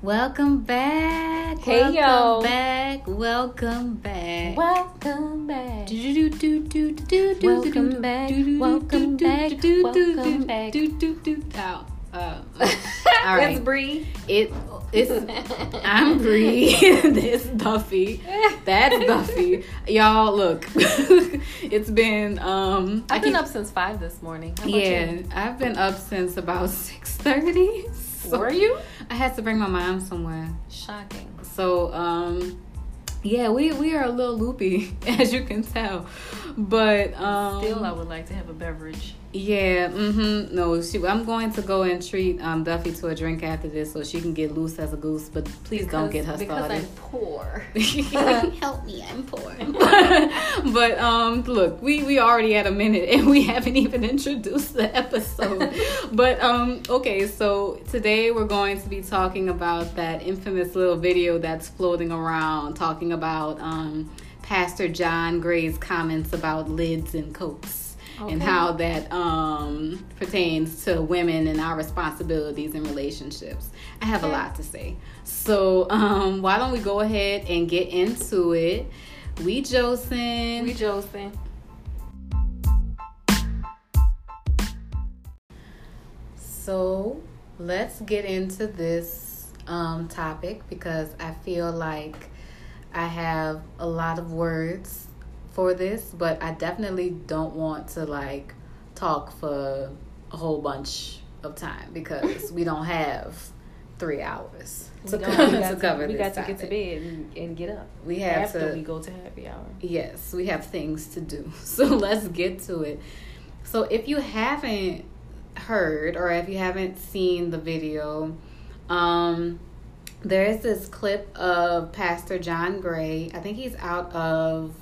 Welcome back. Hey welcome yo. back. Welcome back. Welcome back. Welcome back. Welcome back. Welcome back. Oh, uh, all right. It's Bree. It it's I'm Bree. this Buffy. That's Buffy. Y'all look. it's been um I've been up since five this morning. yeah, I've been up since about six thirty. So. Were you? I had to bring my mom somewhere. Shocking. So um yeah, we we are a little loopy, as you can tell. But um Still, I would like to have a beverage. Yeah, mm-hmm. No, she, I'm going to go and treat um, Duffy to a drink after this so she can get loose as a goose. But please don't get her because started. I'm poor. Help me, I'm poor. but um, look, we we already had a minute and we haven't even introduced the episode. but um, okay, so today we're going to be talking about that infamous little video that's floating around, talking about um, Pastor John Gray's comments about lids and coats. And how that um, pertains to women and our responsibilities in relationships. I have a lot to say. So, um, why don't we go ahead and get into it? We Josin. We Josin. So, let's get into this um, topic because I feel like I have a lot of words for this, but I definitely don't want to like talk for a whole bunch of time because we don't have three hours to, We co- don't- we to got cover we got to get to bed and, and get up. We have After to we go to happy hour. Yes, we have things to do. So let's get to it. So if you haven't heard or if you haven't seen the video, um there is this clip of Pastor John Gray. I think he's out of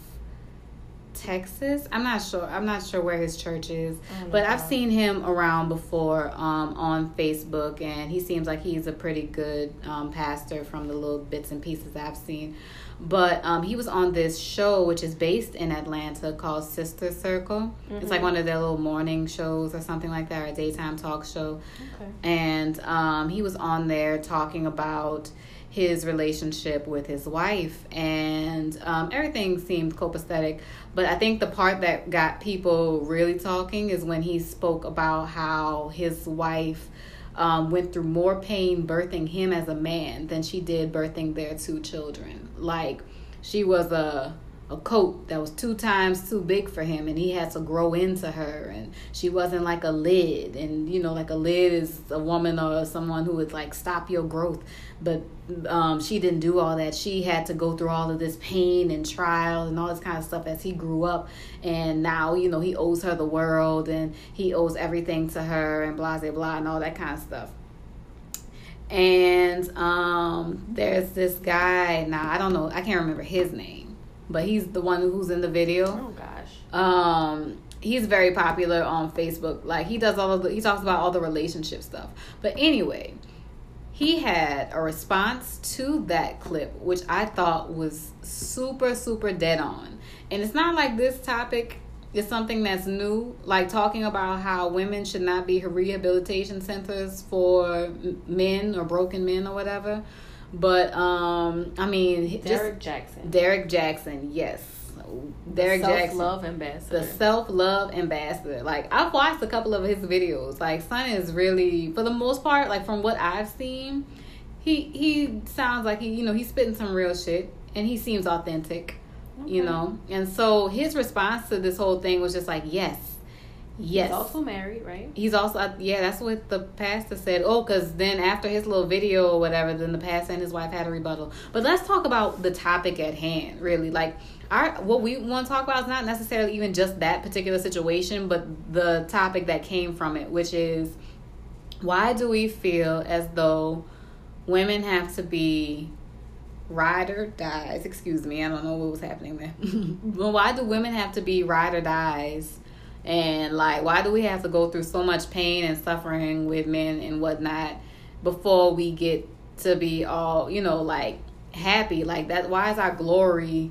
Texas. I'm not sure. I'm not sure where his church is. Oh, But I've seen him around before um, on Facebook, and he seems like he's a pretty good um, pastor from the little bits and pieces I've seen. But um, he was on this show, which is based in Atlanta, called Sister Circle. It's like Mhm. one of their little morning shows or something like that, or a daytime talk show. Okay. And um, he was on there talking about his relationship with his wife, and um, everything seemed copacetic. But I think the part that got people really talking is when he spoke about how his wife um, went through more pain birthing him as a man than she did birthing their two children. Like she was a a coat that was two times too big for him and he had to grow into her and she wasn't like a lid and you know like a lid is a woman or someone who would like stop your growth but um, she didn't do all that. She had to go through all of this pain and trial and all this kind of stuff as he grew up. And now you know he owes her the world and he owes everything to her and blah blah blah and all that kind of stuff. And um, there's this guy now i don't know i can't remember his name but he's the one who's in the video. Oh gosh. um he's very popular on facebook. Like he does all of the he talks about all the relationship stuff. But anyway he had a response to that clip which i thought was super super dead on and it's not like this topic is something that's new like talking about how women should not be rehabilitation centers for men or broken men or whatever but um i mean Derek Jackson. Derek Jackson, yes. Derek Jackson. Love ambassador. The self love ambassador. Like I've watched a couple of his videos. Like Son is really for the most part, like from what I've seen, he he sounds like he you know, he's spitting some real shit and he seems authentic. You know? And so his response to this whole thing was just like, Yes. Yes. He's also married, right? He's also uh, yeah, that's what the pastor said. Oh, because then after his little video or whatever, then the pastor and his wife had a rebuttal. But let's talk about the topic at hand. Really, like our what we want to talk about is not necessarily even just that particular situation, but the topic that came from it, which is why do we feel as though women have to be ride or dies? Excuse me, I don't know what was happening there. but why do women have to be ride or dies? And like, why do we have to go through so much pain and suffering with men and whatnot before we get to be all, you know, like happy? Like that. Why is our glory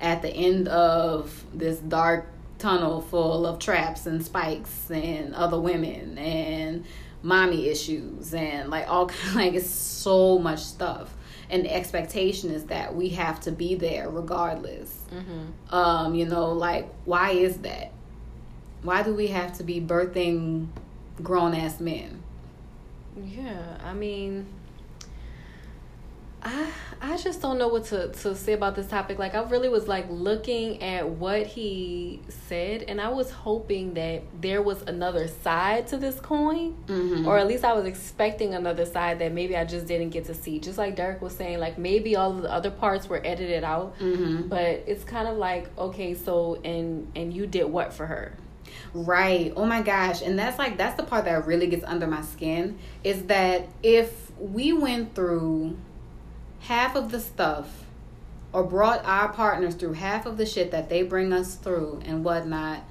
at the end of this dark tunnel full of traps and spikes and other women and mommy issues and like all kind of, like it's so much stuff. And the expectation is that we have to be there regardless. Mm-hmm. um you know like why is that? Why do we have to be birthing grown ass men? Yeah i mean I I just don't know what to, to say about this topic. Like I really was like looking at what he said and I was hoping that there was another side to this coin. Mm-hmm. Or at least I was expecting another side that maybe I just didn't get to see. Just like Derek was saying, like maybe all of the other parts were edited out. Mm-hmm. But it's kind of like, okay, so and and you did what for her? Right. Oh my gosh. And that's like that's the part that really gets under my skin is that if we went through half of the stuff or brought our partners through half of the shit that they bring us through and whatnot,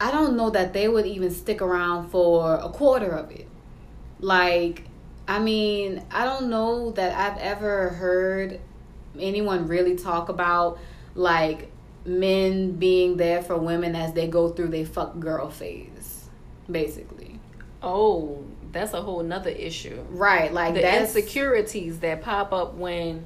I don't know that they would even stick around for a quarter of it. Like, I mean, I don't know that I've ever heard anyone really talk about like men being there for women as they go through their fuck girl phase, basically. Oh, that's a whole nother issue. Right, like the insecurities that pop up when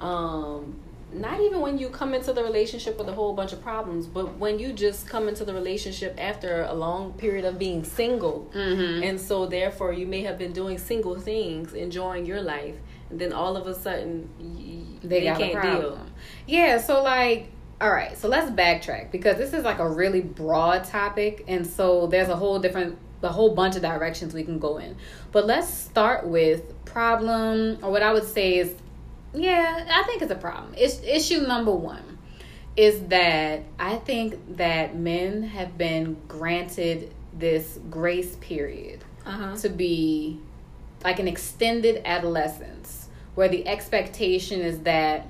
um not even when you come into the relationship with a whole bunch of problems, but when you just come into the relationship after a long period of being single. Mm-hmm. And so, therefore, you may have been doing single things, enjoying your life, and then all of a sudden, they, they can't deal. Yeah, so, like, all right, so let's backtrack because this is like a really broad topic, and so there's a whole different a whole bunch of directions we can go in. But let's start with problem, or what I would say is, yeah, I think it's a problem. It's issue number one is that I think that men have been granted this grace period uh-huh. to be like an extended adolescence where the expectation is that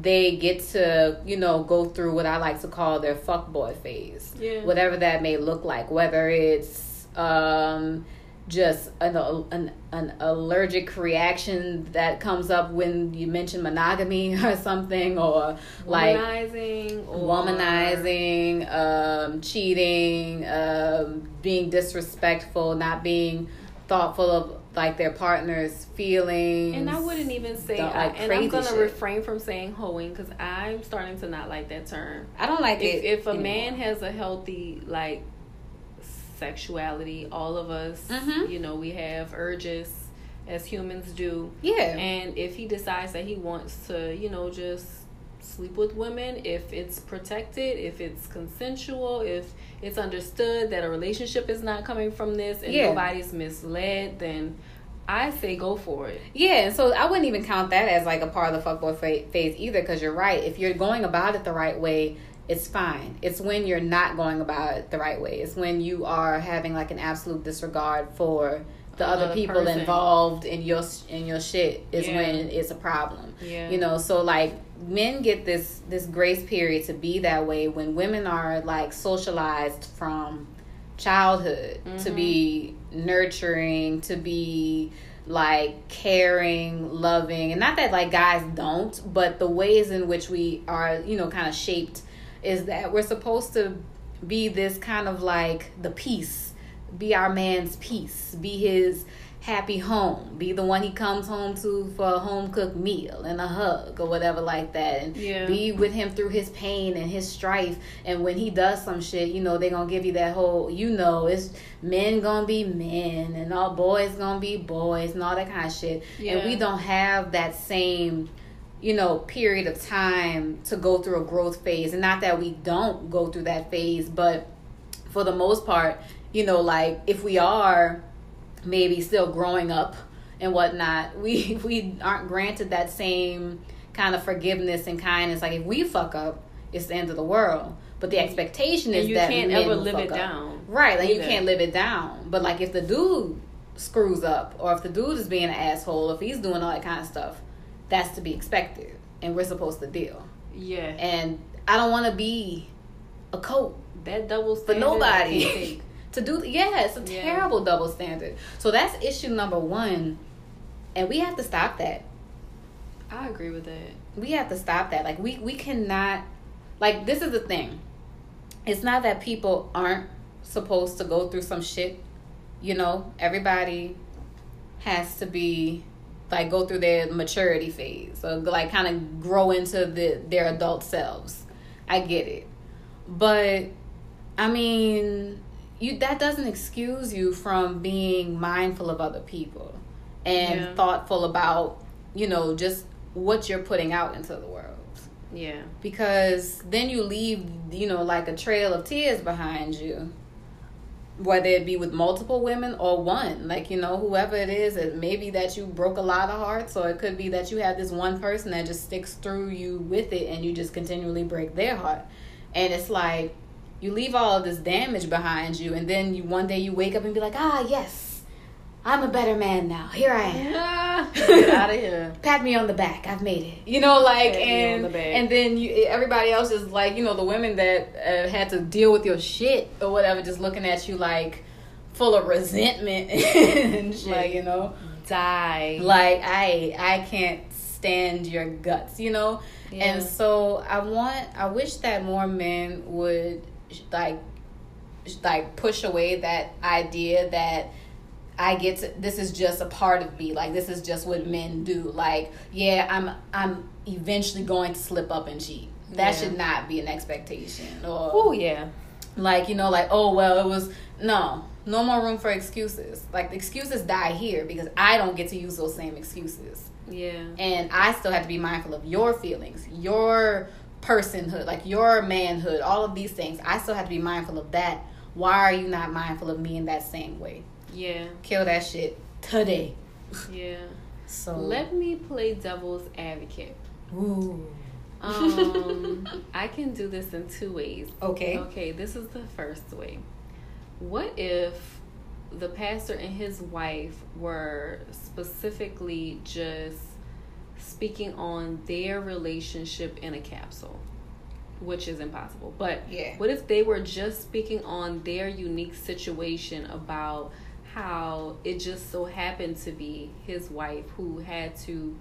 they get to you know go through what I like to call their fuckboy phase, yeah. whatever that may look like, whether it's um, just an, an an allergic reaction that comes up when you mention monogamy or something or like womanizing or... womanizing um, cheating um, being disrespectful not being thoughtful of like their partner's feelings. And i wouldn't even say like, I, and i'm gonna shit. refrain from saying hoeing because i'm starting to not like that term. I don't like if, it if a man has a healthy like sexuality. All of us, mm-hmm. you know, we have urges as humans do. Yeah. And if he decides that he wants to, you know, just sleep with women, if it's protected, if it's consensual, if it's understood that a relationship is not coming from this and yeah. nobody's misled, then I say go for it. Yeah, so I wouldn't even count that as like a part of the fuckboy phase either, because you're right. If you're going about it the right way, it's fine. It's when you're not going about it the right way. It's when you are having like an absolute disregard for the Another other people person. involved in your in your shit is yeah. when it's a problem. Yeah. You know, so like men get this this grace period to be that way when women are like socialized from childhood mm-hmm. to be nurturing, to be like caring, loving, and not that like guys don't, but the ways in which we are, you know, kind of shaped is that we're supposed to be this kind of like the peace, be our man's peace, be his happy home, be the one he comes home to for a home cooked meal and a hug or whatever like that, and yeah. be with him through his pain and his strife. And when he does some shit, you know, they're gonna give you that whole, you know, it's men gonna be men and all boys gonna be boys and all that kind of shit. Yeah. And we don't have that same you know period of time to go through a growth phase and not that we don't go through that phase but for the most part you know like if we are maybe still growing up and whatnot we we aren't granted that same kind of forgiveness and kindness like if we fuck up it's the end of the world but the expectation is that you can't ever live it up. down right like either. you can't live it down but like if the dude screws up or if the dude is being an asshole if he's doing all that kind of stuff that's to be expected and we're supposed to deal. Yeah. And I don't want to be a coat. That double standard. For nobody. to do yeah, it's a yeah. terrible double standard. So that's issue number 1 and we have to stop that. I agree with that. We have to stop that. Like we we cannot like this is the thing. It's not that people aren't supposed to go through some shit you know, everybody has to be like go through their maturity phase or like kind of grow into the their adult selves. I get it. But I mean, you that doesn't excuse you from being mindful of other people and yeah. thoughtful about, you know, just what you're putting out into the world. Yeah. Because then you leave, you know, like a trail of tears behind you. Whether it be with multiple women or one, like you know, whoever it is, it may be that you broke a lot of hearts, or it could be that you have this one person that just sticks through you with it, and you just continually break their heart. And it's like you leave all of this damage behind you, and then you one day you wake up and be like, ah, yes, I'm a better man now. Here I am. Get out of here. Pat me on the back. I've made it. You know, like Pat and the and then you, everybody else is like, you know, the women that uh, had to deal with your shit or whatever, just looking at you like full of resentment and shit. Like you know, die. Like I I can't stand your guts. You know, yeah. and so I want I wish that more men would like like push away that idea that I get to this is just a part of me. Like this is just what men do. Like, yeah, I'm I'm eventually going to slip up and cheat. That yeah. should not be an expectation. Or Oh yeah. Like, you know, like, oh well it was no. No more room for excuses. Like the excuses die here because I don't get to use those same excuses. Yeah. And I still have to be mindful of your feelings, your personhood, like your manhood, all of these things. I still have to be mindful of that. Why are you not mindful of me in that same way? Yeah. Kill that shit today. Yeah. So let me play devil's advocate. Ooh. Um, I can do this in two ways. Okay. Okay, this is the first way. What if the pastor and his wife were specifically just speaking on their relationship in a capsule? Which is impossible. But yeah. what if they were just speaking on their unique situation about how it just so happened to be his wife who had to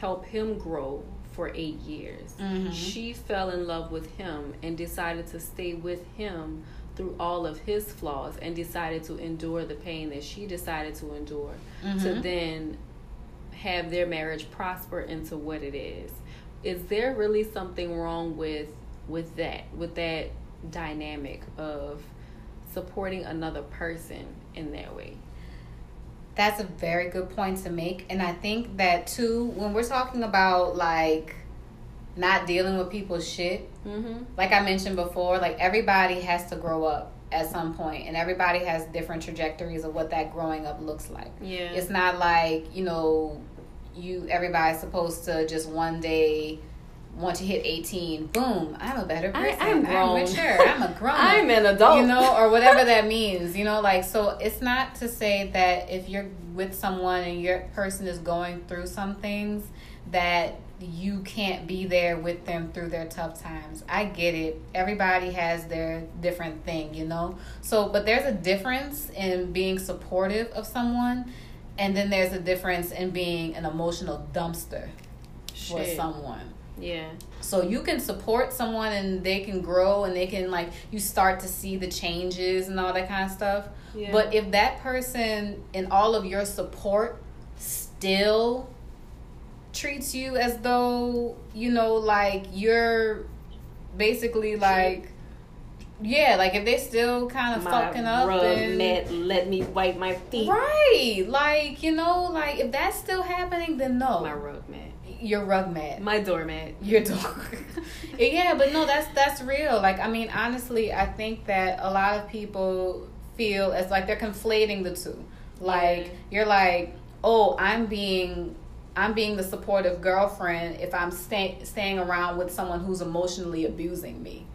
help him grow for eight years. Mm-hmm. She fell in love with him and decided to stay with him through all of his flaws and decided to endure the pain that she decided to endure mm-hmm. to then have their marriage prosper into what it is. Is there really something wrong with with that with that dynamic of supporting another person in that way. That's a very good point to make. And I think that too, when we're talking about like not dealing with people's shit, mm-hmm. like I mentioned before, like everybody has to grow up at some point and everybody has different trajectories of what that growing up looks like. Yeah. It's not like, you know, you everybody's supposed to just one day once you hit 18, boom, I'm a better person. I, am grown. I'm mature. I'm a grown I'm an adult. You know, or whatever that means. You know, like, so it's not to say that if you're with someone and your person is going through some things, that you can't be there with them through their tough times. I get it. Everybody has their different thing, you know? So, but there's a difference in being supportive of someone, and then there's a difference in being an emotional dumpster Shit. for someone. Yeah. So you can support someone and they can grow and they can like you start to see the changes and all that kind of stuff. Yeah. But if that person in all of your support still treats you as though, you know, like you're basically like yeah, like if they still kind of my fucking up rug and let me wipe my feet. Right. Like, you know, like if that's still happening then no. My rug mat your rug mat. My doormat. Your door. yeah, but no, that's that's real. Like I mean, honestly, I think that a lot of people feel as like they're conflating the two. Like yeah. you're like, oh, I'm being I'm being the supportive girlfriend if I'm stay, staying around with someone who's emotionally abusing me.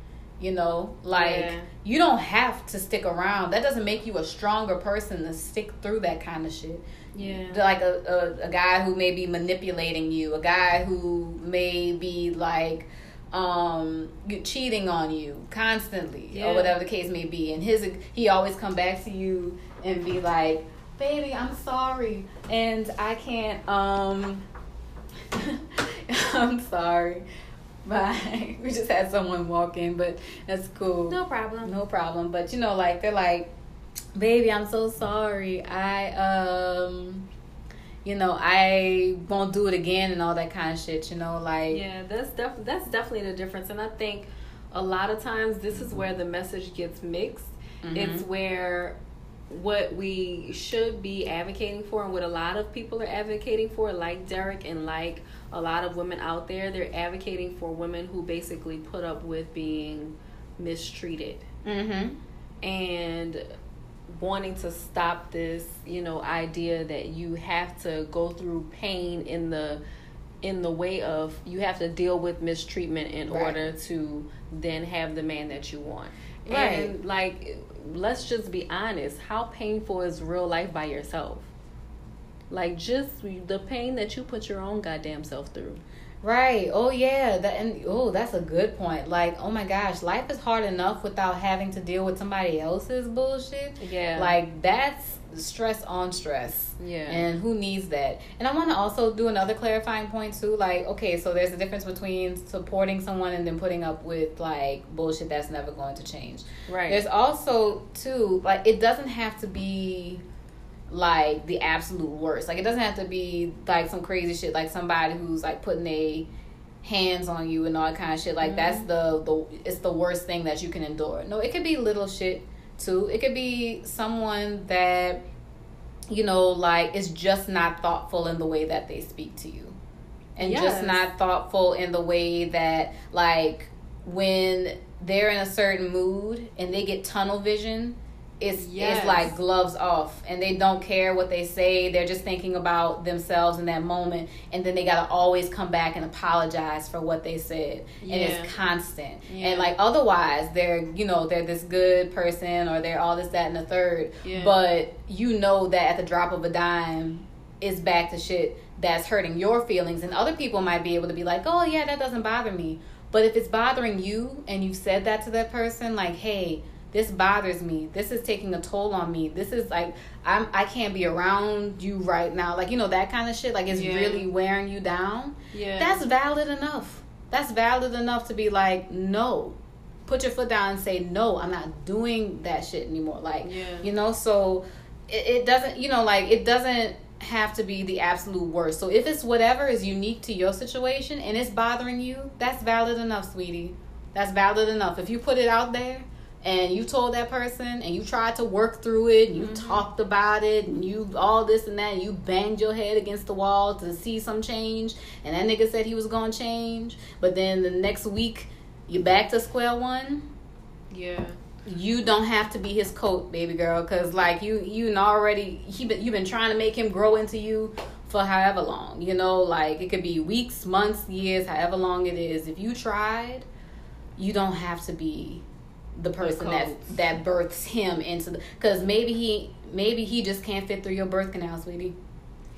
You know, like yeah. you don't have to stick around. That doesn't make you a stronger person to stick through that kind of shit. Yeah. Like a, a, a guy who may be manipulating you, a guy who may be like um cheating on you constantly yeah. or whatever the case may be. And his he always come back to you and be like baby i'm sorry. And i can't um i'm sorry. Bye. We just had someone walk in but that's cool. No problem. No problem. But you know like they're like baby, I'm so sorry. I um you know, I won't do it again and all that kind of shit, you know, like Yeah, that's def- that's definitely the difference and I think a lot of times this is where the message gets mixed. Mm-hmm. It's where what we should be advocating for and what a lot of people are advocating for like Derek and like a lot of women out there they're advocating for women who basically put up with being mistreated mm-hmm. and wanting to stop this you know idea that you have to go through pain in the in the way of you have to deal with mistreatment in right. order to then have the man that you want. Right. And like let's just be honest how painful is real life by yourself? Like just the pain that you put your own goddamn self through Right. Oh yeah. That and oh, that's a good point. Like, oh my gosh, life is hard enough without having to deal with somebody else's bullshit. Yeah. Like that's stress on stress. Yeah. And who needs that? And I want to also do another clarifying point too. Like, okay, so there's a difference between supporting someone and then putting up with like bullshit that's never going to change. Right. There's also too like it doesn't have to be like the absolute worst. Like it doesn't have to be like some crazy shit like somebody who's like putting a hands on you and all that kind of shit. Like mm-hmm. that's the the it's the worst thing that you can endure. No, it could be little shit too. It could be someone that you know like is just not thoughtful in the way that they speak to you. And yes. just not thoughtful in the way that like when they're in a certain mood and they get tunnel vision it's yes. it's like gloves off and they don't care what they say they're just thinking about themselves in that moment and then they got to always come back and apologize for what they said yeah. and it's constant yeah. and like otherwise they're you know they're this good person or they're all this that and the third yeah. but you know that at the drop of a dime it's back to shit that's hurting your feelings and other people might be able to be like oh yeah that doesn't bother me but if it's bothering you and you said that to that person like hey this bothers me. This is taking a toll on me. This is like i'm i can't be around you right now. Like you know that kind of shit like it's yeah. really wearing you down. Yeah. That's valid enough. That's valid enough to be like no. Put your foot down and say no i'm not doing that shit anymore. Like yeah. you know so it, it doesn't you know like it doesn't have to be the absolute worst. So if it's whatever is unique to your situation and it's bothering you that's valid enough sweetie. That's valid enough. If you put it out there and you told that person and you tried to work through it and you mm-hmm. talked about it and you all this and that and you banged your head against the wall to see some change and that nigga said he was gonna change but then the next week you back to square one? Yeah. You don't have to be his coat baby girl because like you you already he been, you've been trying to make him grow into you for however long you know? Like it could be weeks months years however long it is. If you tried you don't have to be the person that that births him into the because maybe he maybe he just can't fit through your birth canal, sweetie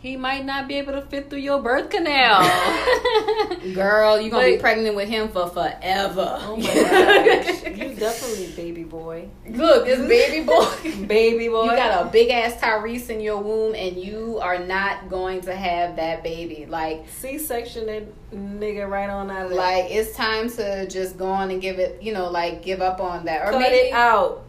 he might not be able to fit through your birth canal. Girl, you're gonna be pregnant with him for forever. Oh my gosh. you definitely baby boy. Look, this baby boy. baby boy. You got a big ass Tyrese in your womb and you are not going to have that baby. Like C section that nigga right on out of. Like it's time to just go on and give it you know, like give up on that. Or Cut maybe, it out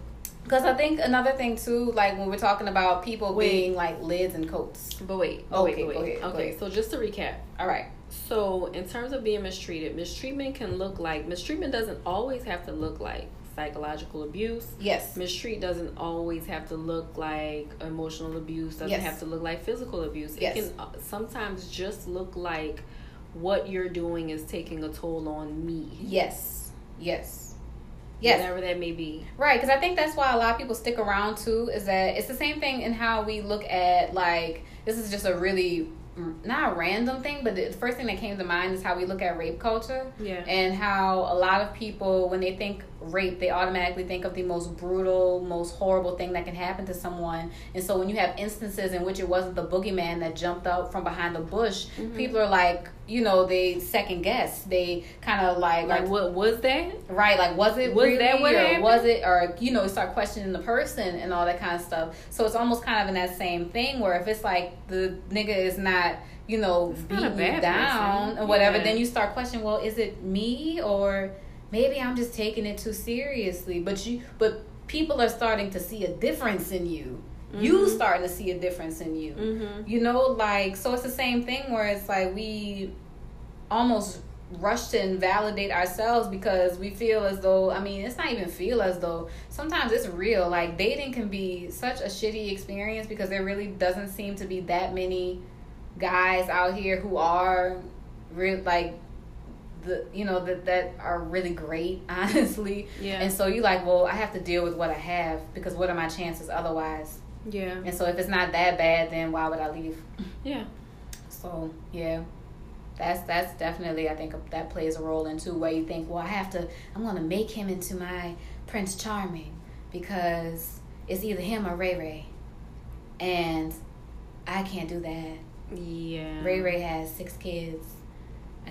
because I think another thing too, like when we're talking about people wait. being like lids and coats. But wait, oh, okay, wait, wait, wait. Ahead, okay, so just to recap. All right. So in terms of being mistreated, mistreatment can look like mistreatment doesn't always have to look like psychological abuse. Yes. Mistreat doesn't always have to look like emotional abuse. Doesn't yes. have to look like physical abuse. Yes. It can uh, sometimes just look like what you're doing is taking a toll on me. Yes. Yes yes. whatever that may be. Right, because I think that's why a lot of people stick around too. Is that it's the same thing in how we look at like this is just a really not a random thing, but the first thing that came to mind is how we look at rape culture. Yeah. And how a lot of people, when they think rape, they automatically think of the most brutal, most horrible thing that can happen to someone. And so when you have instances in which it wasn't the boogeyman that jumped out from behind the bush, mm-hmm. people are like, you know, they second guess. They kind of like, like, what was that? Right, like, was it was really, that what or was it, or you know, start questioning the person and all that kind of stuff. So it's almost kind of in that same thing where if it's like the nigga is not you know, beating you down person. or whatever, yeah. then you start questioning, well, is it me or maybe I'm just taking it too seriously. But you, but people are starting to see a difference in you. Mm-hmm. You starting to see a difference in you. Mm-hmm. You know, like so it's the same thing where it's like we almost rush to invalidate ourselves because we feel as though I mean it's not even feel as though sometimes it's real like dating can be such a shitty experience because there really doesn't seem to be that many guys out here who are real like the you know that that are really great honestly. Yeah. And so you like well I have to deal with what I have because what are my chances otherwise? Yeah. And so if it's not that bad then why would I leave? Yeah. So yeah. That's that's definitely I think that plays a role into where you think, well, I have to, I'm gonna make him into my Prince Charming because it's either him or Ray Ray, and I can't do that. Yeah. Ray Ray has six kids.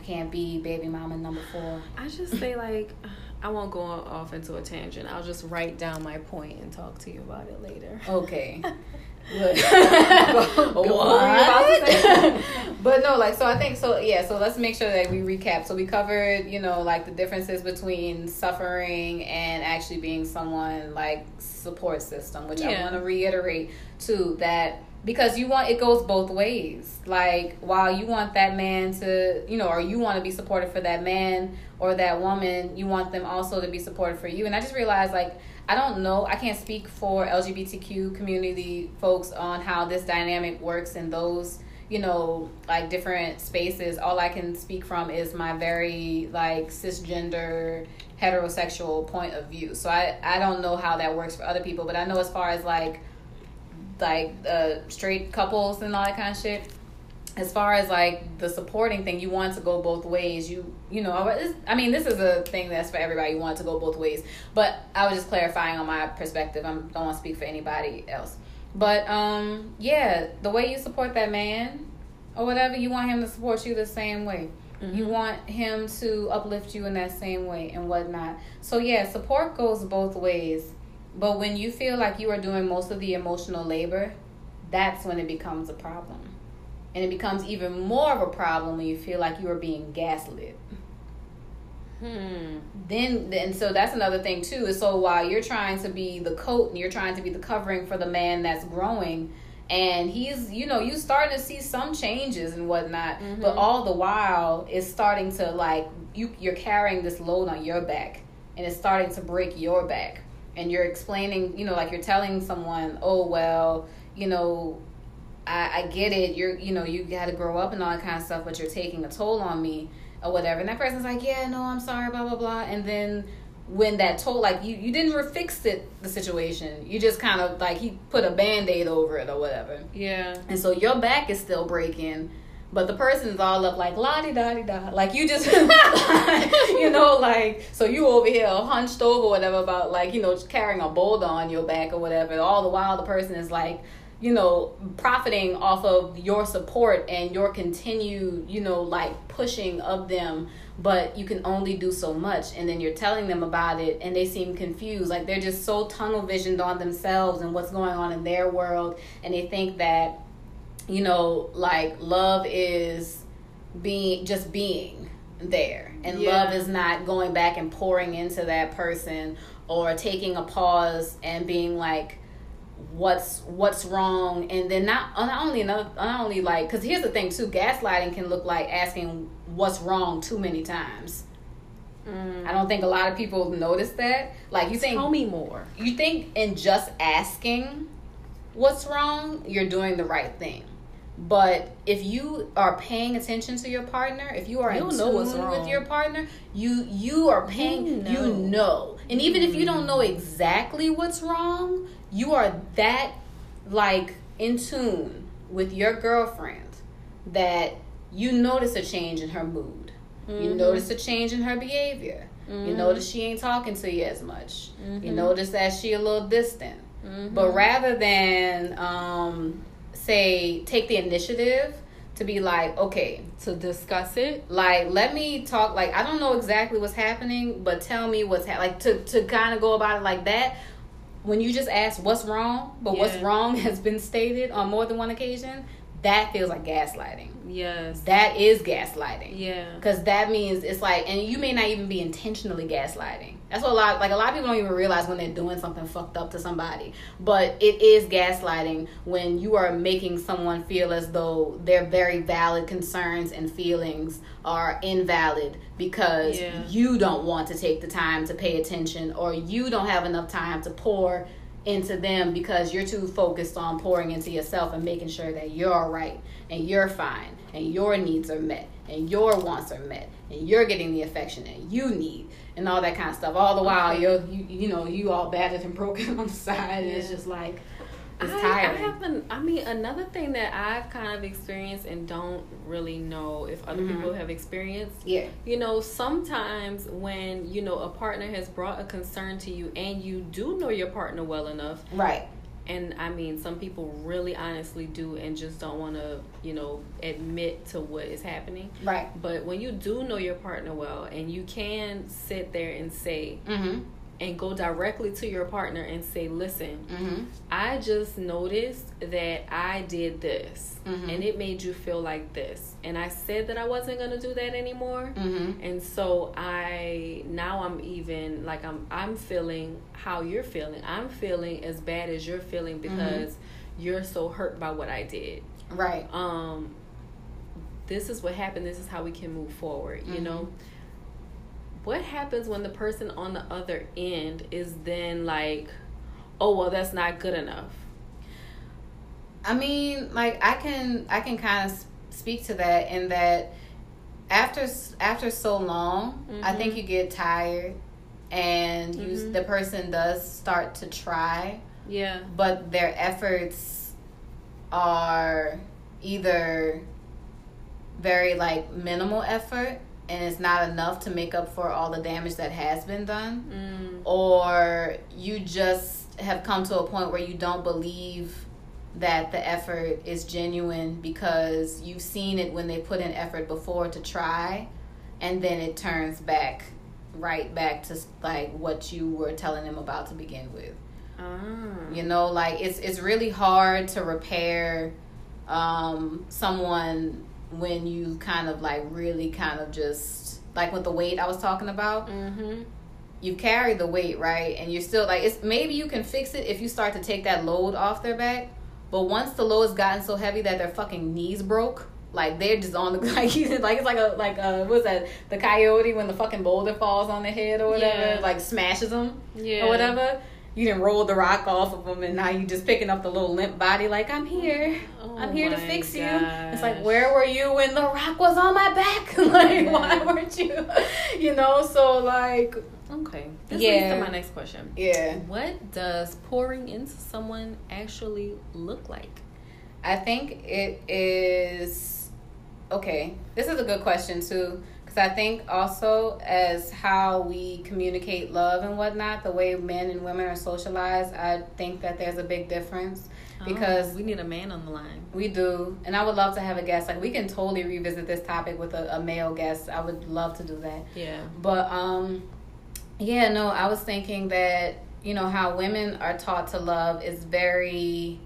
Can't be baby mama number four. I just say like. I won't go off into a tangent. I'll just write down my point and talk to you about it later. Okay. what? but no, like so I think so yeah, so let's make sure that we recap. So we covered, you know, like the differences between suffering and actually being someone like support system, which yeah. I want to reiterate too that because you want it goes both ways. Like while you want that man to, you know, or you want to be supportive for that man or that woman, you want them also to be supportive for you. And I just realized like I don't know. I can't speak for LGBTQ community folks on how this dynamic works in those, you know, like different spaces. All I can speak from is my very like cisgender heterosexual point of view. So I I don't know how that works for other people, but I know as far as like like uh straight couples and all that kind of shit as far as like the supporting thing, you want to go both ways. You you know, I mean, this is a thing that's for everybody. You want to go both ways, but I was just clarifying on my perspective. I don't want to speak for anybody else, but um, yeah, the way you support that man or whatever, you want him to support you the same way. Mm-hmm. You want him to uplift you in that same way and whatnot. So yeah, support goes both ways. But when you feel like you are doing most of the emotional labor, that's when it becomes a problem and it becomes even more of a problem when you feel like you are being gaslit. Hmm. Then, then, so that's another thing too. Is so while you're trying to be the coat and you're trying to be the covering for the man that's growing, and he's, you know, you starting to see some changes and whatnot, mm-hmm. but all the while it's starting to like you, you're carrying this load on your back, and it's starting to break your back, and you're explaining, you know, like you're telling someone, oh well, you know, I, I get it. You're, you know, you got to grow up and all that kind of stuff, but you're taking a toll on me or whatever. And that person's like, yeah, no, I'm sorry, blah blah blah. And then when that toll, like you, you didn't fix it the situation. You just kind of like he put a band aid over it or whatever. Yeah. And so your back is still breaking. But the person's all up like la di da di da, like you just, you know, like so you over here hunched over whatever about like you know carrying a boulder on your back or whatever. All the while the person is like you know, profiting off of your support and your continued, you know, like pushing of them, but you can only do so much. And then you're telling them about it and they seem confused. Like they're just so tunnel visioned on themselves and what's going on in their world. And they think that, you know, like love is being just being there. And yeah. love is not going back and pouring into that person or taking a pause and being like, what's what's wrong and then not not only another not only like because here's the thing too gaslighting can look like asking what's wrong too many times mm. i don't think a lot of people notice that like you think tell me more you think in just asking what's wrong you're doing the right thing but if you are paying attention to your partner, if you are You'll in tune with your partner, you you are paying. You know. you know. and even mm. if you don't know exactly what's wrong, you are that like in tune with your girlfriend that you notice a change in her mood. Mm-hmm. You notice a change in her behavior. Mm-hmm. You notice she ain't talking to you as much. Mm-hmm. You notice that she a little distant. Mm-hmm. But rather than um, say take the initiative to be like, okay, to discuss it. Like, let me talk. Like, I don't know exactly what's happening, but tell me what's ha- like to to kind of go about it like that when you just ask what's wrong, but yeah. what's wrong has been stated on more than one occasion, that feels like gaslighting. Yes. That is gaslighting. Yeah. Because that means it's like, and you may not even be intentionally gaslighting. That's what a lot like a lot of people don't even realize when they're doing something fucked up to somebody. But it is gaslighting when you are making someone feel as though their very valid concerns and feelings are invalid because Yeah. you don't want to take the time to pay attention or you don't have enough time to pour into them because you're too focused on pouring into yourself and making sure that you're all right and you're fine and your needs are met and your wants are met and you're getting the affection that you need and all that kind of stuff. All the while you're you, you know you all battered and broken on the side and it's just like it's I, I haven't. I mean, another thing that I've kind of experienced and don't really know if other Mhm. people have experienced. yeah. You know, sometimes when you know a partner has brought a concern to you, and you do know your partner well enough, Right. And I mean, some people really honestly do, and just don't want to, you know, admit to what is happening. Right. But when you do know your partner well, and you can sit there and say, Mhm. And go directly to your partner and say, listen, Mhm. I just noticed that I did this Mhm. and it made you feel like this. And I said that I wasn't going to do that anymore. Mhm. And so I now I'm even like I'm I'm feeling how you're feeling. I'm feeling as bad as you're feeling because you're so hurt by what I did. Right. Um this is what happened. This is how we can move forward, you Mhm. know? What happens when the person on the other end is then like, "Oh, well, that's not good enough." I mean, like I can I can kind of speak to that in that after after so long, I Mhm. think you get tired and you Mhm. the person does start to try, Yeah. but their efforts are either very like minimal effort and it's not enough to make up for all the damage that has been done Mm. or you just have come to a point where you don't believe that the effort is genuine because you've seen it when they put in effort before to try and then it turns back right back to like what you were telling them about to begin with Ah. you know like it's it's really hard to repair um someone when you kind of like really kind of just like with the weight I was talking about Mm-hmm. you carry the weight right and you're still like it's maybe you can fix it if you start to take that load off their back but once the load has gotten so heavy that their fucking knees broke like they're just on the like like it's like a like uh what's that the coyote when the fucking boulder falls on their head or whatever Yeah. like smashes them Yeah. or whatever you didn't roll the rock off of them and now you're just picking up the little limp body like i'm here Oh i'm here to fix you it's like where were you when the rock was on my back like why weren't you you know so like Okay. This Yeah. leads to my next question. yeah What does pouring into someone actually look like? I think it is okay. This is a good question too, because I think also as how we communicate love and whatnot, the way men and women are socialized, I think that there's a big difference because Oh, we need a man on the line. we do, and I would love to have a guest. Like we can totally revisit this topic with a, a male guest. I would love to do that. Yeah. But um yeah, no, I was thinking that, you know, how women are taught to love is very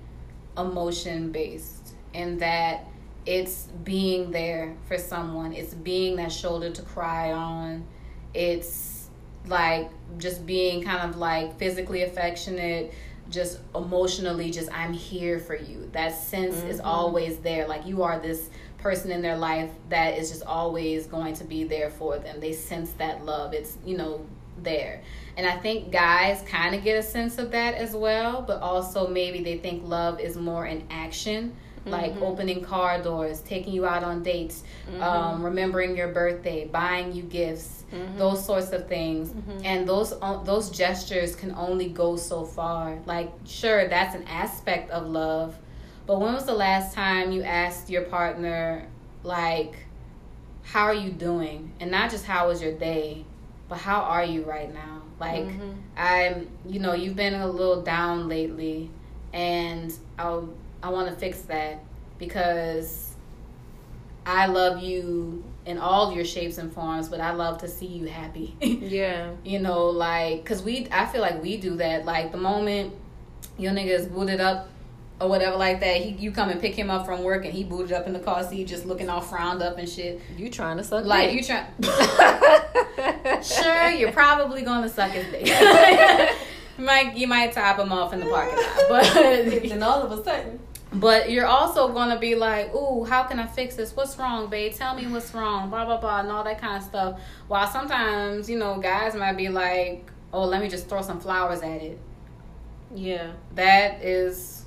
emotion based and that it's being there for someone. It's being that shoulder to cry on. It's like just being kind of like physically affectionate, just emotionally just I'm here for you. That sense is Mhm. always there. Like you are this person in their life that is just always going to be there for them. They sense that love. It's, you know, there. And I think guys kind of get a sense of that as well, but also maybe they think love is more in action, like Mhm. opening car doors, taking you out on dates, um, remembering your birthday, buying you gifts, Mhm. those sorts of things. Mhm. And those uh, those gestures can only go so far. Like sure, that's an aspect of love, but when was the last time you asked your partner like how are you doing? And not just how was your day, but how are you right now? Like Mhm. I'm, you know, you've been a little down lately, and I I want to fix that because I love you in all your shapes and forms, but I love to see you happy. Yeah. you know, like, cause we, I feel like we do that. Like the moment your nigga is booted up or whatever like that, he you come and pick him up from work and he booted up in the car seat, just looking all frowned up and shit. You trying to suck Like dick. you try. sure, you're probably going to suck his dick. might you might top him off in the parking lot, but then all of a sudden. But you're also gonna be like, ooh, how can I fix this? What's wrong, babe? Tell me what's wrong, blah blah blah, and all that kind of stuff. While sometimes, you know, guys might be like, oh, let me just throw some flowers at it. Yeah. That is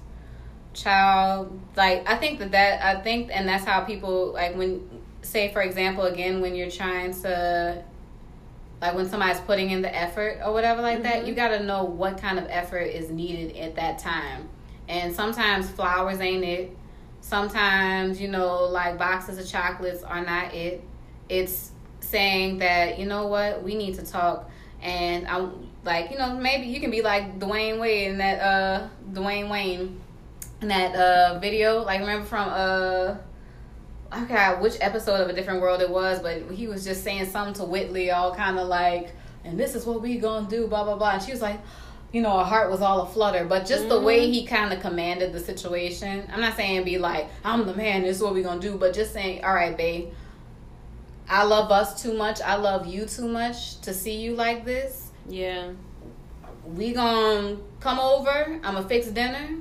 child like I think that that I think and that's how people like when say for example again when you're trying to like when somebody's putting in the effort or whatever like mm-hmm. that you got to know what kind of effort is needed at that time and sometimes flowers ain't it. Sometimes you know like boxes of chocolates are not it. It's saying that you know what we need to talk. And i'm like you know maybe you can be like dwayne wade in that uh dwayne wayne in that uh video. Like remember from uh I forgot which episode of a different world it was, but he was just saying something to Whitley, all kind of like, and this is what we gonna do, blah blah blah. And she was like, you know, her heart was all a flutter. But just mm-hmm. the way mm-hmm. he kind of commanded the situation, I'm not saying be like, I'm the man, this is what we gonna do, but just saying, all right, babe, I love us too much, I love you too much to see you like this. Yeah. We gonna come over, I'm gonna fix dinner,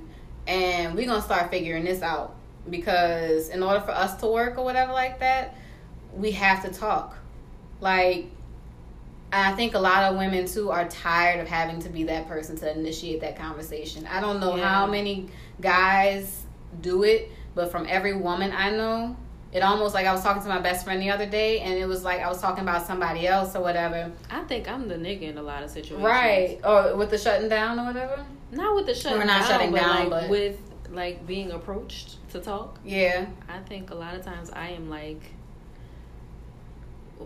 and we gonna start figuring this out because in order for us to work or whatever like that, we have to talk. Like, I think a lot of women too are tired of having to be that person to initiate that conversation. I don't know yeah. how many guys do it, but from every woman I know, it almost like I was talking to my best friend the other day, and it was like I was talking about somebody else or whatever. I think I'm the nigga in a lot of situations, right? Or with the shutting down or whatever. Not with the shutting. We're not down, shutting down, like but with like being approached to talk. Yeah. I think a lot of times I am like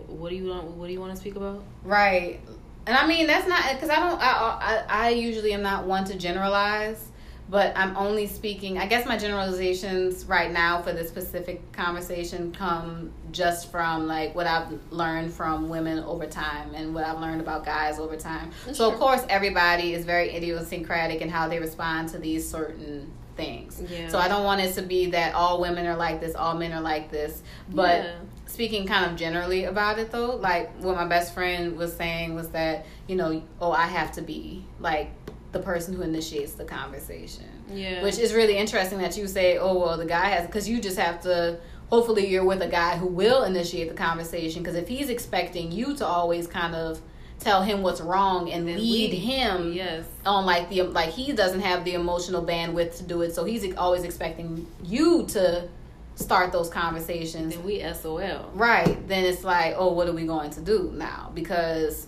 what do you want what do you want to speak about? Right. And I mean that's not cuz I don't I, I I usually am not one to generalize, but I'm only speaking I guess my generalizations right now for this specific conversation come just from like what I've learned from women over time and what I've learned about guys over time. That's so true. of course everybody is very idiosyncratic in how they respond to these certain things. Yeah. So I don't want it to be that all women are like this, all men are like this. But yeah. Speaking kind of generally about it though, like what my best friend was saying was that, you know, oh, I have to be like the person who initiates the conversation. Yeah. Which is really interesting that you say, oh, well, the guy has, because you just have to, hopefully, you're with a guy who will initiate the conversation. Because if he's expecting you to always kind of tell him what's wrong and, lead we, him yes. on like the like he doesn't have the emotional bandwidth to do it so he's always expecting you to start those conversations. Then we sol right. Then it's like oh what are we going to do now? Because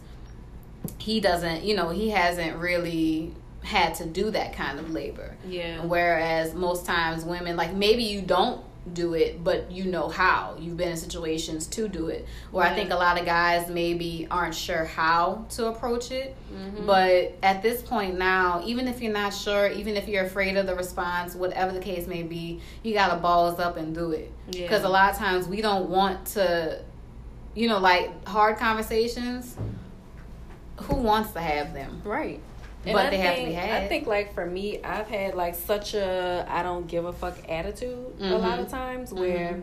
he doesn't you know he hasn't really had to do that kind of labor. Yeah. Whereas most times women like maybe you don't do it, but you know how. You've been in situations to do it. Where. I think a lot of guys maybe aren't sure how to approach it. Mm-hmm. But at this point now, even if you're not sure, even if you're afraid of the response, whatever the case may be, you got to balls up and do it. Because yeah. a lot of times we don't want to, you know, like hard conversations. Who wants to have them? Right. And but I they think, have to be had. I think like for me, I've had like such a I don't give a fuck attitude mm-hmm. a lot of times where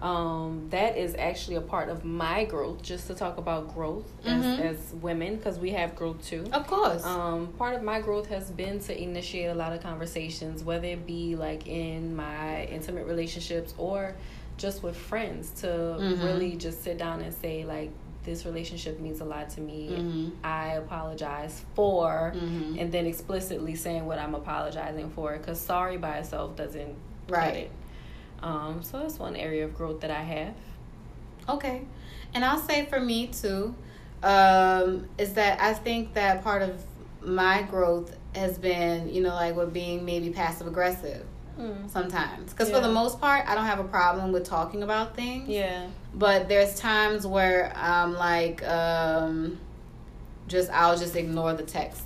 mm-hmm. um, that is actually a part of my growth. Just to talk about growth mm-hmm. as, as women because we have growth too. Of course. Um, part of my growth has been to initiate a lot of conversations, whether it be like in my intimate relationships or just with friends to mm-hmm. really just sit down and say like this relationship means a lot to me. Mm-hmm. I apologize for, mm-hmm. and then explicitly saying what I'm apologizing for. Because sorry by itself doesn't right. it. Um, so that's one area of growth that I have. Okay, and I'll say for me too, um, is that I think that part of my growth has been, you know, like with being maybe passive aggressive mm. sometimes. Because yeah. for the most part, I don't have a problem with talking about things. Yeah. But there's times where I'm like, um, just I'll just ignore the text.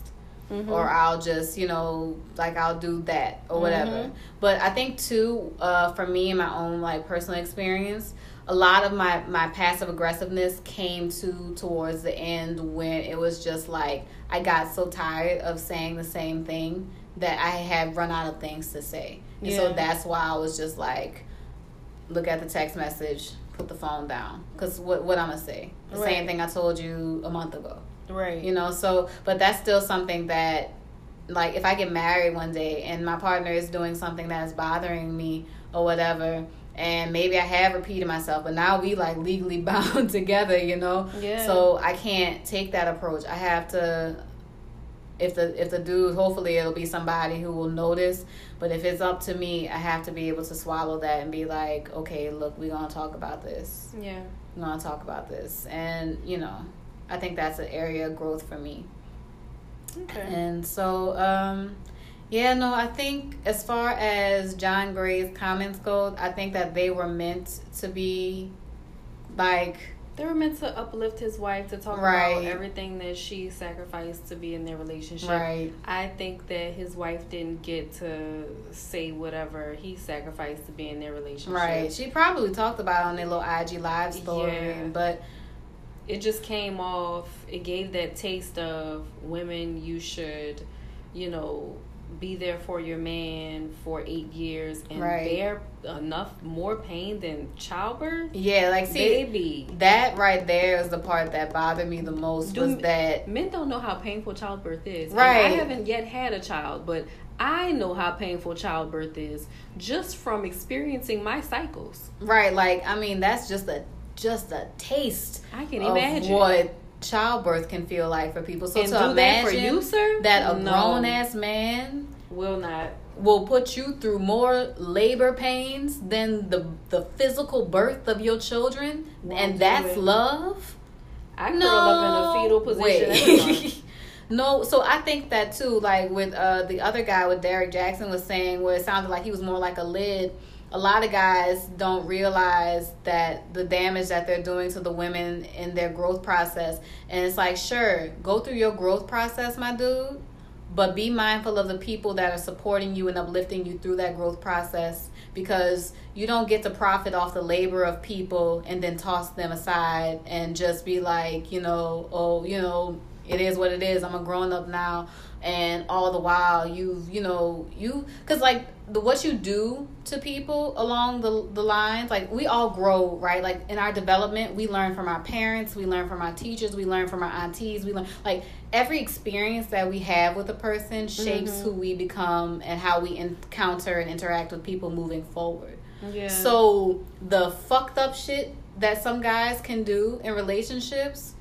Mm-hmm. Or I'll just, you know, like I'll do that or whatever. Mm-hmm. But I think too, uh, for me in my own like personal experience, a lot of my my passive aggressiveness came to towards the end when it was just like I got so tired of saying the same thing that I had run out of things to say. And yeah. so that's why I was just like, look at the text message, put the phone down because what what I'm gonna say the right. same thing I told you a month ago. Right. You know, so but that's still something that like if I get married one day and my partner is doing something that is bothering me or whatever and maybe I have repeated myself, but now we like legally bound together, you know. Yeah. So I can't take that approach. I have to. If the if the dude, hopefully it'll be somebody who will notice. But if it's up to me, I have to be able to swallow that and be like, okay, look, we're gonna talk about this. Yeah. We're gonna talk about this, and you know, I think that's an area of growth for me. Okay. And so, um, yeah, no, I think as far as John Gray's comments go, I think that they were meant to be like they were meant to uplift his wife to talk right. about everything that she sacrificed to be in their relationship. Right. I think that his wife didn't get to say whatever he sacrificed to be in their relationship. Right. She probably talked about on their little IG live story, yeah. but it just came off. It gave that taste of women. You should, you know, be there for your man for eight years and right. bear enough more pain than childbirth. Yeah, like see, baby, that right there is the part that bothered me the most. Do, was that men don't know how painful childbirth is. Right, and I haven't yet had a child, but I know how painful childbirth is just from experiencing my cycles. Right, like I mean, that's just a just a taste. I can imagine what childbirth can feel like for people. So and to imagine that for you, sir, that a no. grown ass man will not will put you through more labor pains than the the physical birth of your children, Won't and that's it. love. I curl no up in a fetal position. no, so I think that too. Like with uh, the other guy, with Derrick Jaxn was saying, where it sounded like he was more like a lid a lot of guys don't realize that the damage that they're doing to the women in their growth process. And it's like, sure, go through your growth process, my dude, but be mindful of the people that are supporting you and uplifting you through that growth process because you don't get to profit off the labor of people and then toss them aside and just be like, you know, oh, you know, it is what it is. I'm a grown up now and all the while you've you know you because like the what you do to people along the the lines like we all grow right like in our development we learn from our parents we learn from our teachers we learn from our aunties we learn like every experience that we have with a person shapes mm-hmm. who we become and how we encounter and interact with people moving forward yeah so the fucked up shit that some guys can do in relationships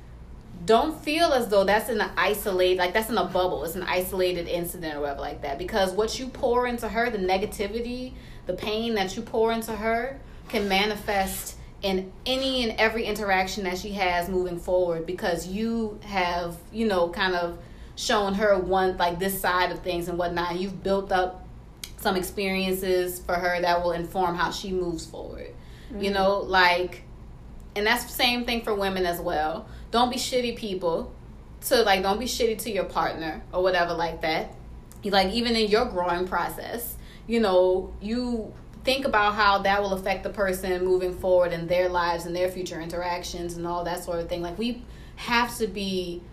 don't feel as though that's in an isolated like that's in a bubble. It's an isolated incident or whatever like that. Because what you pour into her the negativity the pain that you pour into her can manifest in any and every interaction that she has moving forward because you have you know kind of shown her one like this side of things and whatnot. And you've built up some experiences for her that will inform how she moves forward. Mm-hmm. you know like and that's the same thing for women as well don't be shitty people to like don't be shitty to your partner or whatever like that. Like even in your growing process you know you think about how that will affect the person moving forward in their lives and their future interactions and all that sort of thing. Like we have to be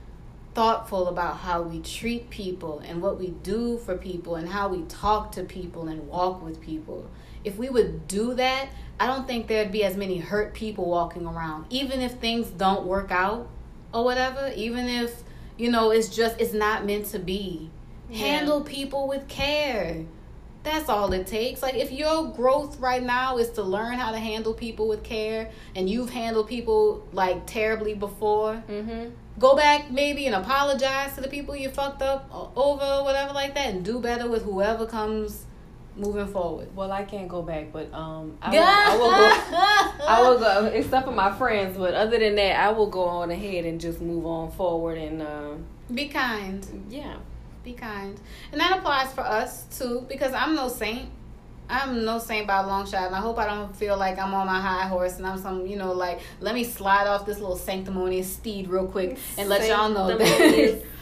thoughtful about how we treat people and what we do for people and how we talk to people and walk with people if we would do that I don't think there'd be as many hurt people walking around. Even if things don't work out or whatever, even if, you know, it's just, it's not meant to be. Yeah. Handle people with care. That's all it takes. Like, if your growth right now is to learn how to handle people with care and you've handled people like terribly before, mm-hmm. Go back maybe and apologize to the people you fucked up over, whatever, like that, and do better with whoever comes moving forward? Well, I can't go back, but um, I, will, I will go. I will go, except for my friends. But other than that, I will go on ahead and just move on forward and uh, be kind. Yeah, be kind, and that applies for us too. Because I'm no saint. I'm no saint by a long shot, and I hope I don't feel like I'm on my high horse and I'm some, you know, like let me slide off this little sanctimonious steed real quick and let y'all know that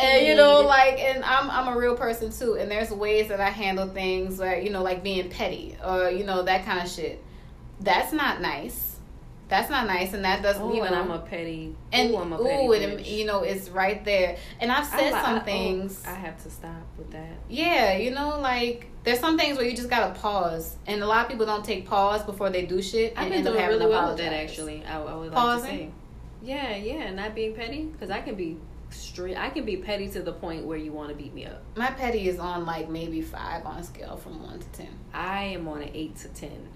and you know like and i'm i'm a real person too and there's ways that i handle things where you know like being petty or you know that kind of shit. That's not nice. That's not nice and that doesn't ooh, you know. And i'm a petty. And ooh, I'm a petty ooh, and you know it's right there. And i've said I, some I, things. I have to stop with that. Yeah you know like there's some things where you just gotta pause, and a lot of people don't take pause before they do shit. I've been end doing really well with that actually. I, I would like Pausing? to say. Yeah, yeah, not being petty because I can be straight. I can be petty to the point where you want to beat me up. My petty is on like maybe five on a scale from one to ten. I am on an eight to ten.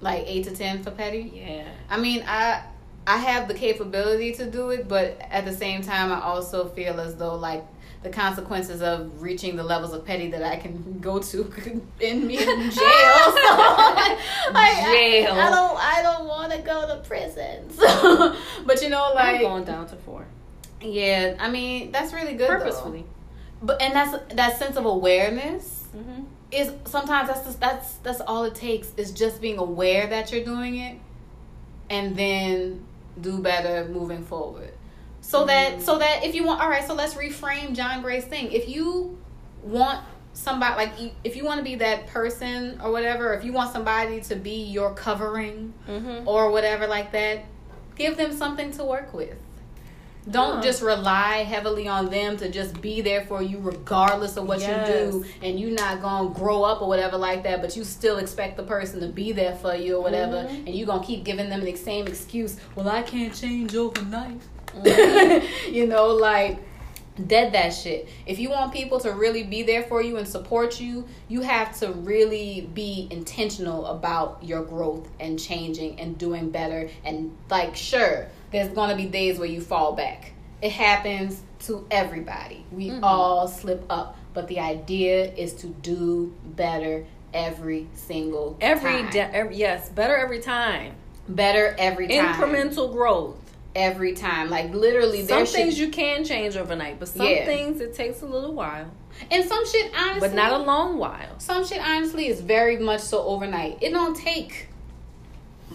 Like eight to ten for petty. Yeah. I mean, I I have the capability to do it, but at the same time, I also feel as though like the consequences of reaching the levels of petty that I can go to could end me in jail. So, like, Jail. I, I don't. I don't want to go to prison. So, but you know, I'm like, going down to four. yeah. I mean, that's really good. though. Purposefully. But and that's that sense of awareness Mm-hmm. is sometimes that's just, that's that's all it takes is just being aware that you're doing it and then do better moving forward so that so that if you want all right so let's reframe john gray's thing if you want somebody like if you want to be that person or whatever if you want somebody to be your covering Mm-hmm. or whatever like that give them something to work with don't Huh. just rely heavily on them to just be there for you regardless of what you do and you're not gonna grow up or whatever like that but you still expect the person to be there for you or whatever Mhm. and you're gonna keep giving them the same excuse well i can't change overnight Mm-hmm. you know like dead that shit if you want people to really be there for you and support you you have to really be intentional about your growth and changing and doing better and like sure there's gonna be days where you fall back it happens to everybody we Mhm. all slip up but the idea is to do better every single Every, da- every yes, better every time. better every time Incremental growth. Every time like literally Some there should- things you can change overnight, but some Yeah. things it takes a little while, and some shit honestly but not a long while. Some shit honestly is very much so overnight. It don't take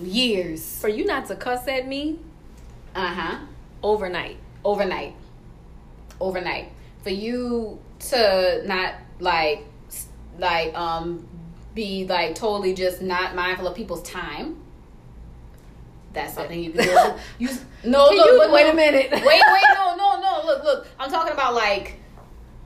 years. For you not to cuss at me Uh huh. overnight. Overnight. Overnight. For you to not like like um be like totally just not mindful of people's time. That's something you can do. You no, look, you- look, wait a minute. wait, wait, no, no, no. Look, look. I'm talking about like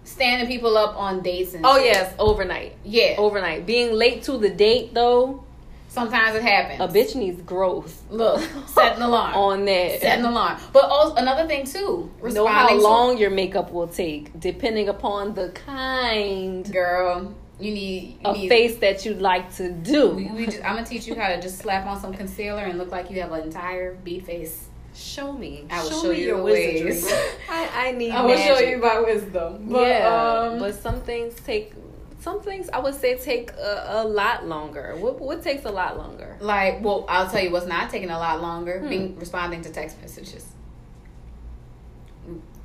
standing people up on dates and Oh shit. yes, overnight. yeah. Overnight. Being late to the date though, Sometimes it happens. a bitch needs growth Look, set an alarm. on that. set an alarm. But also another thing too, know how responding to- long your makeup will take, depending upon the kind girl. You need you of need, face that you'd like to do. We, we just, I'm gonna teach you how to just slap on some concealer and look like you have an entire beat face. Show me. I will show, show me you your wizardry. ways. I, I need. I will show you my wisdom. But, yeah, um, but some things take. Some things I would say take a, a lot longer. What what takes a lot longer? like, well, I'll tell you what's not taking a lot longer. Hmm. Being responding to text messages.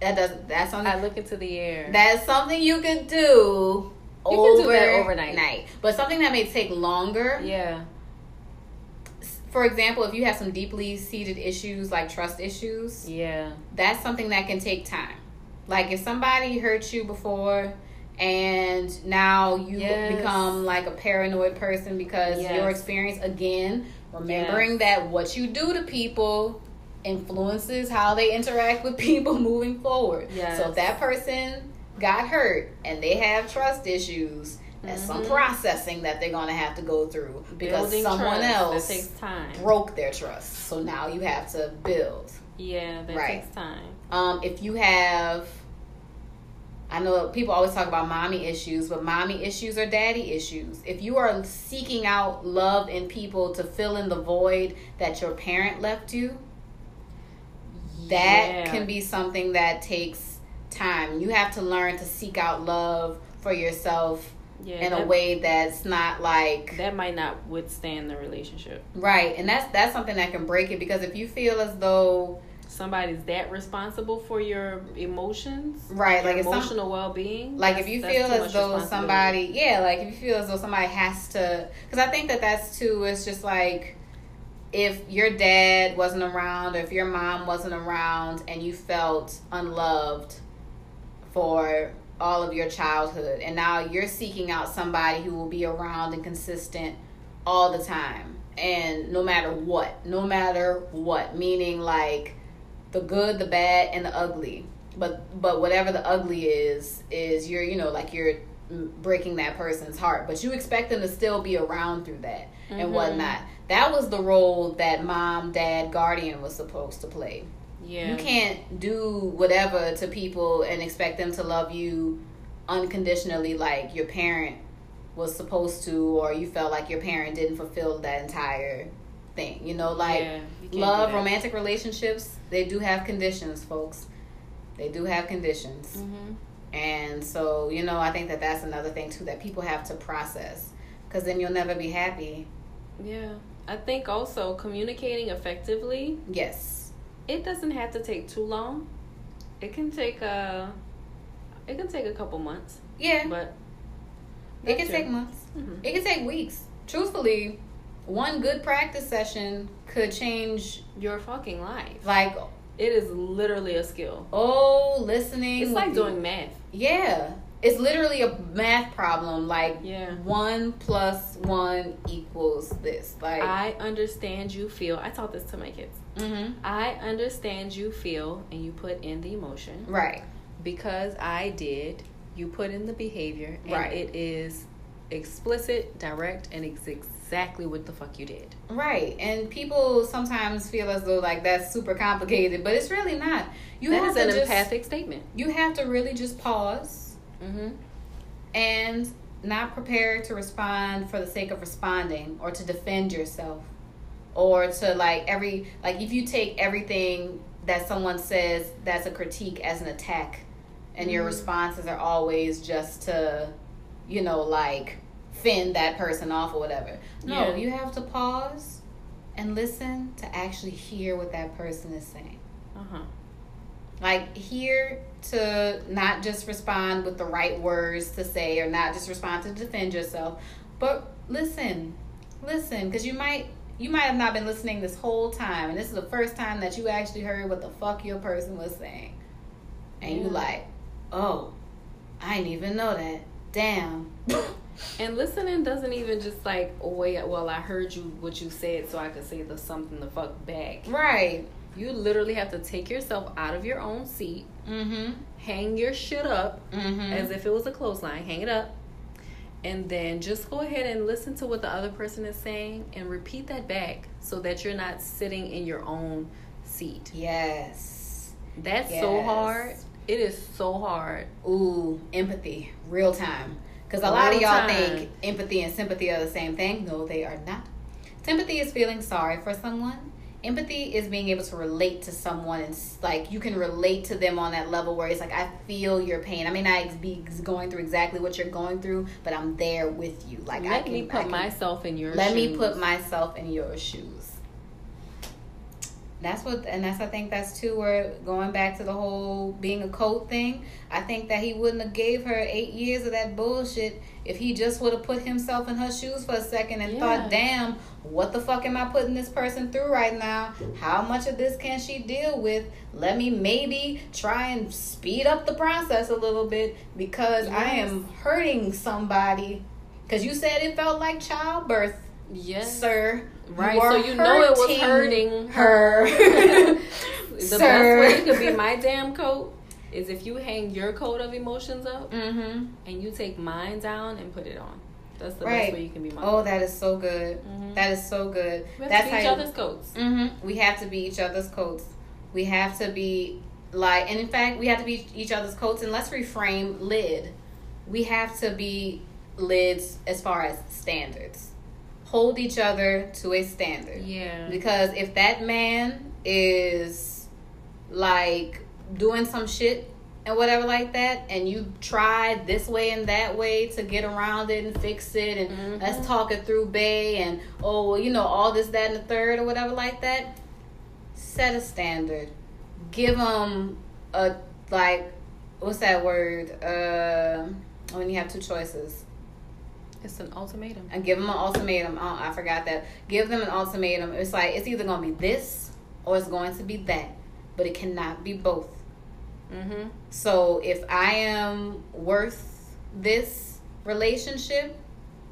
That doesn't. That's something. I look into the air. That's something you could do. You can do that overnight. Night. But something that may take longer. yeah, For example, if you have some deeply seated issues like trust issues, yeah, that's something that can take time. Like if somebody hurt you before and now you Yes. become like a paranoid person because Yes. your experience again, remembering that what you do to people influences how they interact with people moving forward. Yes. So if that person got hurt and they have trust issues, that's some Mhm. processing that they're gonna have to go through because Building someone else takes time. broke their trust. So now you have to build. Yeah, that Right. takes time. Um, if you have, I know people always talk about mommy issues, but mommy issues are daddy issues. If you are seeking out love in people to fill in the void that your parent left you, that Yeah. can be something that takes time. You have to learn to seek out love for yourself yeah, in that, a way that's not like that might not withstand the relationship. right. And that's that's something that can break it because if you feel as though Somebody's that responsible for your emotions, right, your like some, emotional well being. like if you feel as though somebody yeah like if you feel as though somebody has to because i think that that's too it's just like if your dad wasn't around or if your mom wasn't around and you felt unloved for all of your childhood and now you're seeking out somebody who will be around and consistent all the time and no matter what no matter what meaning like the good the bad and the ugly but but whatever the ugly is is you're you know like you're breaking that person's heart, but you expect them to still be around through that Mm-hmm. and whatnot. That was the role that mom, dad, guardian was supposed to play. Yeah. You can't do whatever to people and expect them to love you unconditionally like your parent was supposed to or you felt like your parent didn't fulfill that entire thing. You know, like Yeah, you love, romantic relationships, they do have conditions, folks. They do have conditions. Mhm. And so, you know, I think that that's another thing too that people have to process cuz then you'll never be happy. Yeah. I think also communicating effectively, Yes. It doesn't have to take too long. It can take a it can take a couple months, Yeah. but it can take months. Mhm. It can take weeks. Truthfully, one good practice session could change your fucking life. like It is literally a skill. oh listening. It's like doing math. Yeah. It's literally a math problem. Like Yeah. one plus one equals this. Like I understand you feel. I taught this to my kids. Hmm I understand you feel and you put in the emotion. Right. Because I did, you put in the behavior and Right. it is explicit, direct, and it's exactly what the fuck you did. Right. And people sometimes feel as though like that's super complicated, but it's really not. You That have is to an just, empathic statement. You have to really just pause Mm-hmm. and not prepare to respond for the sake of responding or to defend yourself or to like every like if you take everything that someone says that's a critique as an attack and your Mhm. responses are always just to you know like fend that person off or whatever no Yeah. you have to pause and listen to actually hear what that person is saying Uh huh. like here to not just respond with the right words to say or not just respond to defend yourself but listen listen because you might you might have not been listening this whole time and this is the first time that you actually heard what the fuck your person was saying. And you like oh i didn't even know that. Damn. And listening doesn't even just like, oh wait, well I heard you what you said, so I could say the something the fuck back. right. You literally have to take yourself out of your own seat, mm-hmm. hang your shit up mm-hmm. as if it was a clothesline, hang it up, and then just go ahead and listen to what the other person is saying and repeat that back so that you're not sitting in your own seat. yes That's so hard. It is so hard. Ooh, empathy, real time. Because a lot of y'all time. think empathy and sympathy are the same thing. No, they are not. Sympathy is feeling sorry for someone. Empathy is being able to relate to someone and like you can relate to them on that level where it's like I feel your pain. I may not be going through exactly what you're going through, but I'm there with you. Like I Let can, me I put can- myself in your let me put myself in your shoes. That's what, and that's I think that's too. Where going back to the whole being a coat thing, I think that he wouldn't have gave her eight years of that bullshit if he just would have put himself in her shoes for a second and Yeah. thought, "Damn, what the fuck am I putting this person through right now? How much of this can she deal with? Let me maybe try and speed up the process a little bit because I am hurting somebody." Because you said it felt like childbirth Yes. sir. Right, are so you know it was hurting her. the Sir. best way you could be my damn coat is if you hang your coat of emotions up mm-hmm. and you take mine down and put it on. That's the Right. best way you can be my Oh, that is so good. Mhm. That is so good. We have That's to be each you- other's coats. Mm-hmm. We have to be each other's coats. We have to be like, and in fact, we have to be each other's coats. And let's reframe lid. We have to be lids as far as standards. Hold each other to a standard. Yeah. Because if that man is like doing some shit and whatever like that, and you try this way and that way to get around it and fix it, and Mhm. let's talk it through, Bay, and oh, well, you know, all this, that, and the third, or whatever like that, set a standard. Give them a, like, what's that word? Uh, when you have two choices It's an ultimatum. and give them an ultimatum. Oh, I forgot that. Give them an ultimatum. It's like it's either gonna be this or it's going to be that, but it cannot be both. Mm-hmm. So if I am worth this relationship,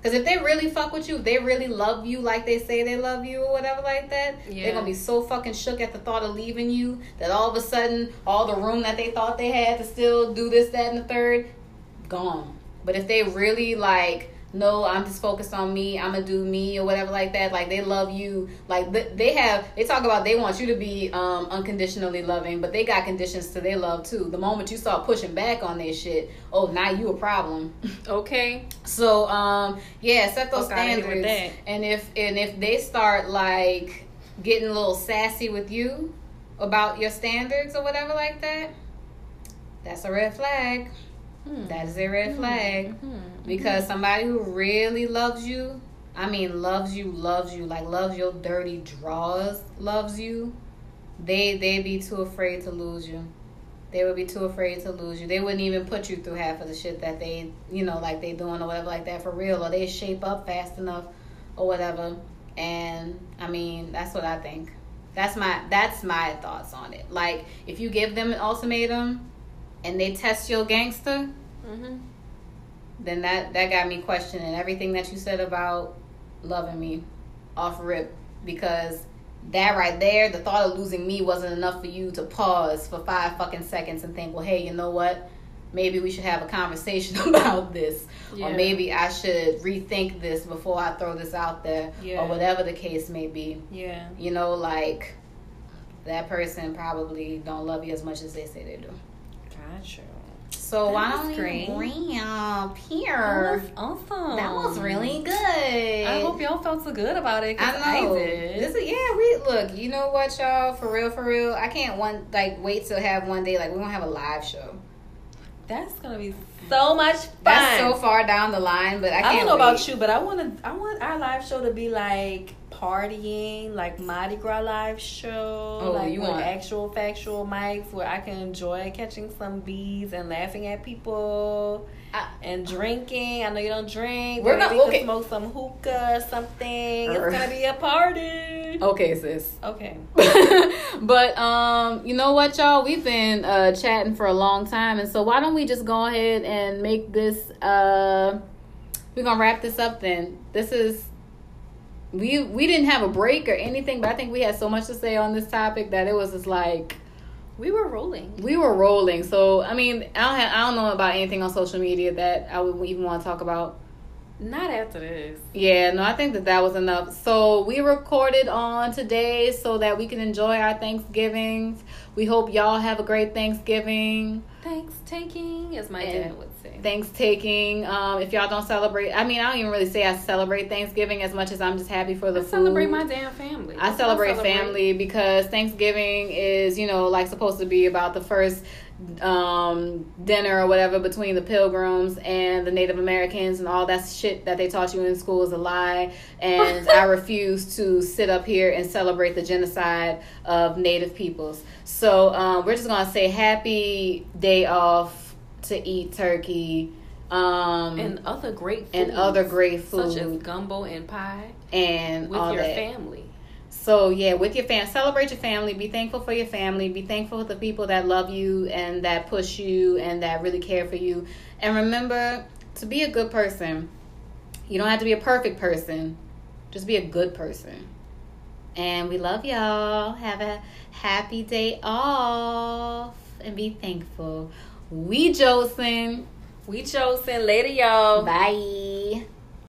because if they really fuck with you, if they really love you like they say they love you or whatever like that, Yeah. they're gonna be so fucking shook at the thought of leaving you that all of a sudden all the room that they thought they had to still do this, that, and the third, gone. But if they really like no, I'm just focused on me. I'm gonna do me or whatever like that. Like they love you. Like they have. They talk about they want you to be um, unconditionally loving, but they got conditions to their love too. The moment you start pushing back on their shit, oh, now you a problem. Okay. So um, yeah, set those standards. And if and if they start like getting a little sassy with you about your standards or whatever like that, that's a red flag. Hmm. That is a red hmm. flag. Hmm. Because somebody who really loves you, I mean loves you, loves you, like loves your dirty draws, loves you, they they be too afraid to lose you. They would be too afraid to lose you. They wouldn't even put you through half of the shit that they, you know, like they doing or whatever like that for real, or they shape up fast enough or whatever. And I mean, that's what I think. That's my that's my thoughts on it. Like if you give them an ultimatum and they test your gangster, mm-hmm. then that that got me questioning everything that you said about loving me off rip because that right there, the thought of losing me wasn't enough for you to pause for five fucking seconds and think, well, hey, you know what? Maybe we should have a conversation about this, yeah. or maybe I should rethink this before I throw this out there, yeah. or whatever the case may be. Yeah, you know, like that person probably don't love you as much as they say they do. So that why don't great. we bring up here? That was awesome. That was really good. I hope y'all felt so good about it. I know. I this is yeah. We look. You know what, y'all? For real, for real. I can't one like wait to have one day like we gonna have a live show. That's gonna be so much fun. That's so far down the line, but I, I don't know wait. about you, but I want to. I want our live show to be like partying, like Mardi Gras live show, oh, like you with want actual factual mics where I can enjoy catching some bees and laughing at people. I, and drinking. I know you don't drink. We're not okay. Smoke some hookah or something. It's gonna be a party. Okay, sis. Okay. but um, you know what, y'all? We've been uh chatting for a long time, and so why don't we just go ahead and make this uh, we're gonna wrap this up then. This is we we didn't have a break or anything, but I think we had so much to say on this topic that it was just like we were rolling. We were rolling. So I mean, I don't have, I don't know about anything on social media that I would even want to talk about. Not after this. Yeah, no, I think that that was enough. So we recorded on today so that we can enjoy our Thanksgivings. We hope y'all have a great Thanksgiving. Thanks taking, as my and, dad would thanks taking. Um, if y'all don't celebrate, I mean, I don't even really say I celebrate Thanksgiving as much as I'm just happy for the I food. Celebrate my damn family. I celebrate, celebrate family because Thanksgiving is, you know, like supposed to be about the first um dinner or whatever between the pilgrims and the native americans and all that shit that they taught you in school is a lie and i refuse to sit up here and celebrate the genocide of native peoples so um, we're just gonna say happy day off to eat turkey. Um, and other great foods, and other great food such as gumbo and pie and with your that. family. So yeah, with your fam, celebrate your family. Be thankful for your family. Be thankful for the people that love you and that push you and that really care for you. And remember to be a good person. You don't have to be a perfect person. Just be a good person. And we love y'all. Have a happy day off and be thankful. We Josen. We Josen. Later, y'all. Bye.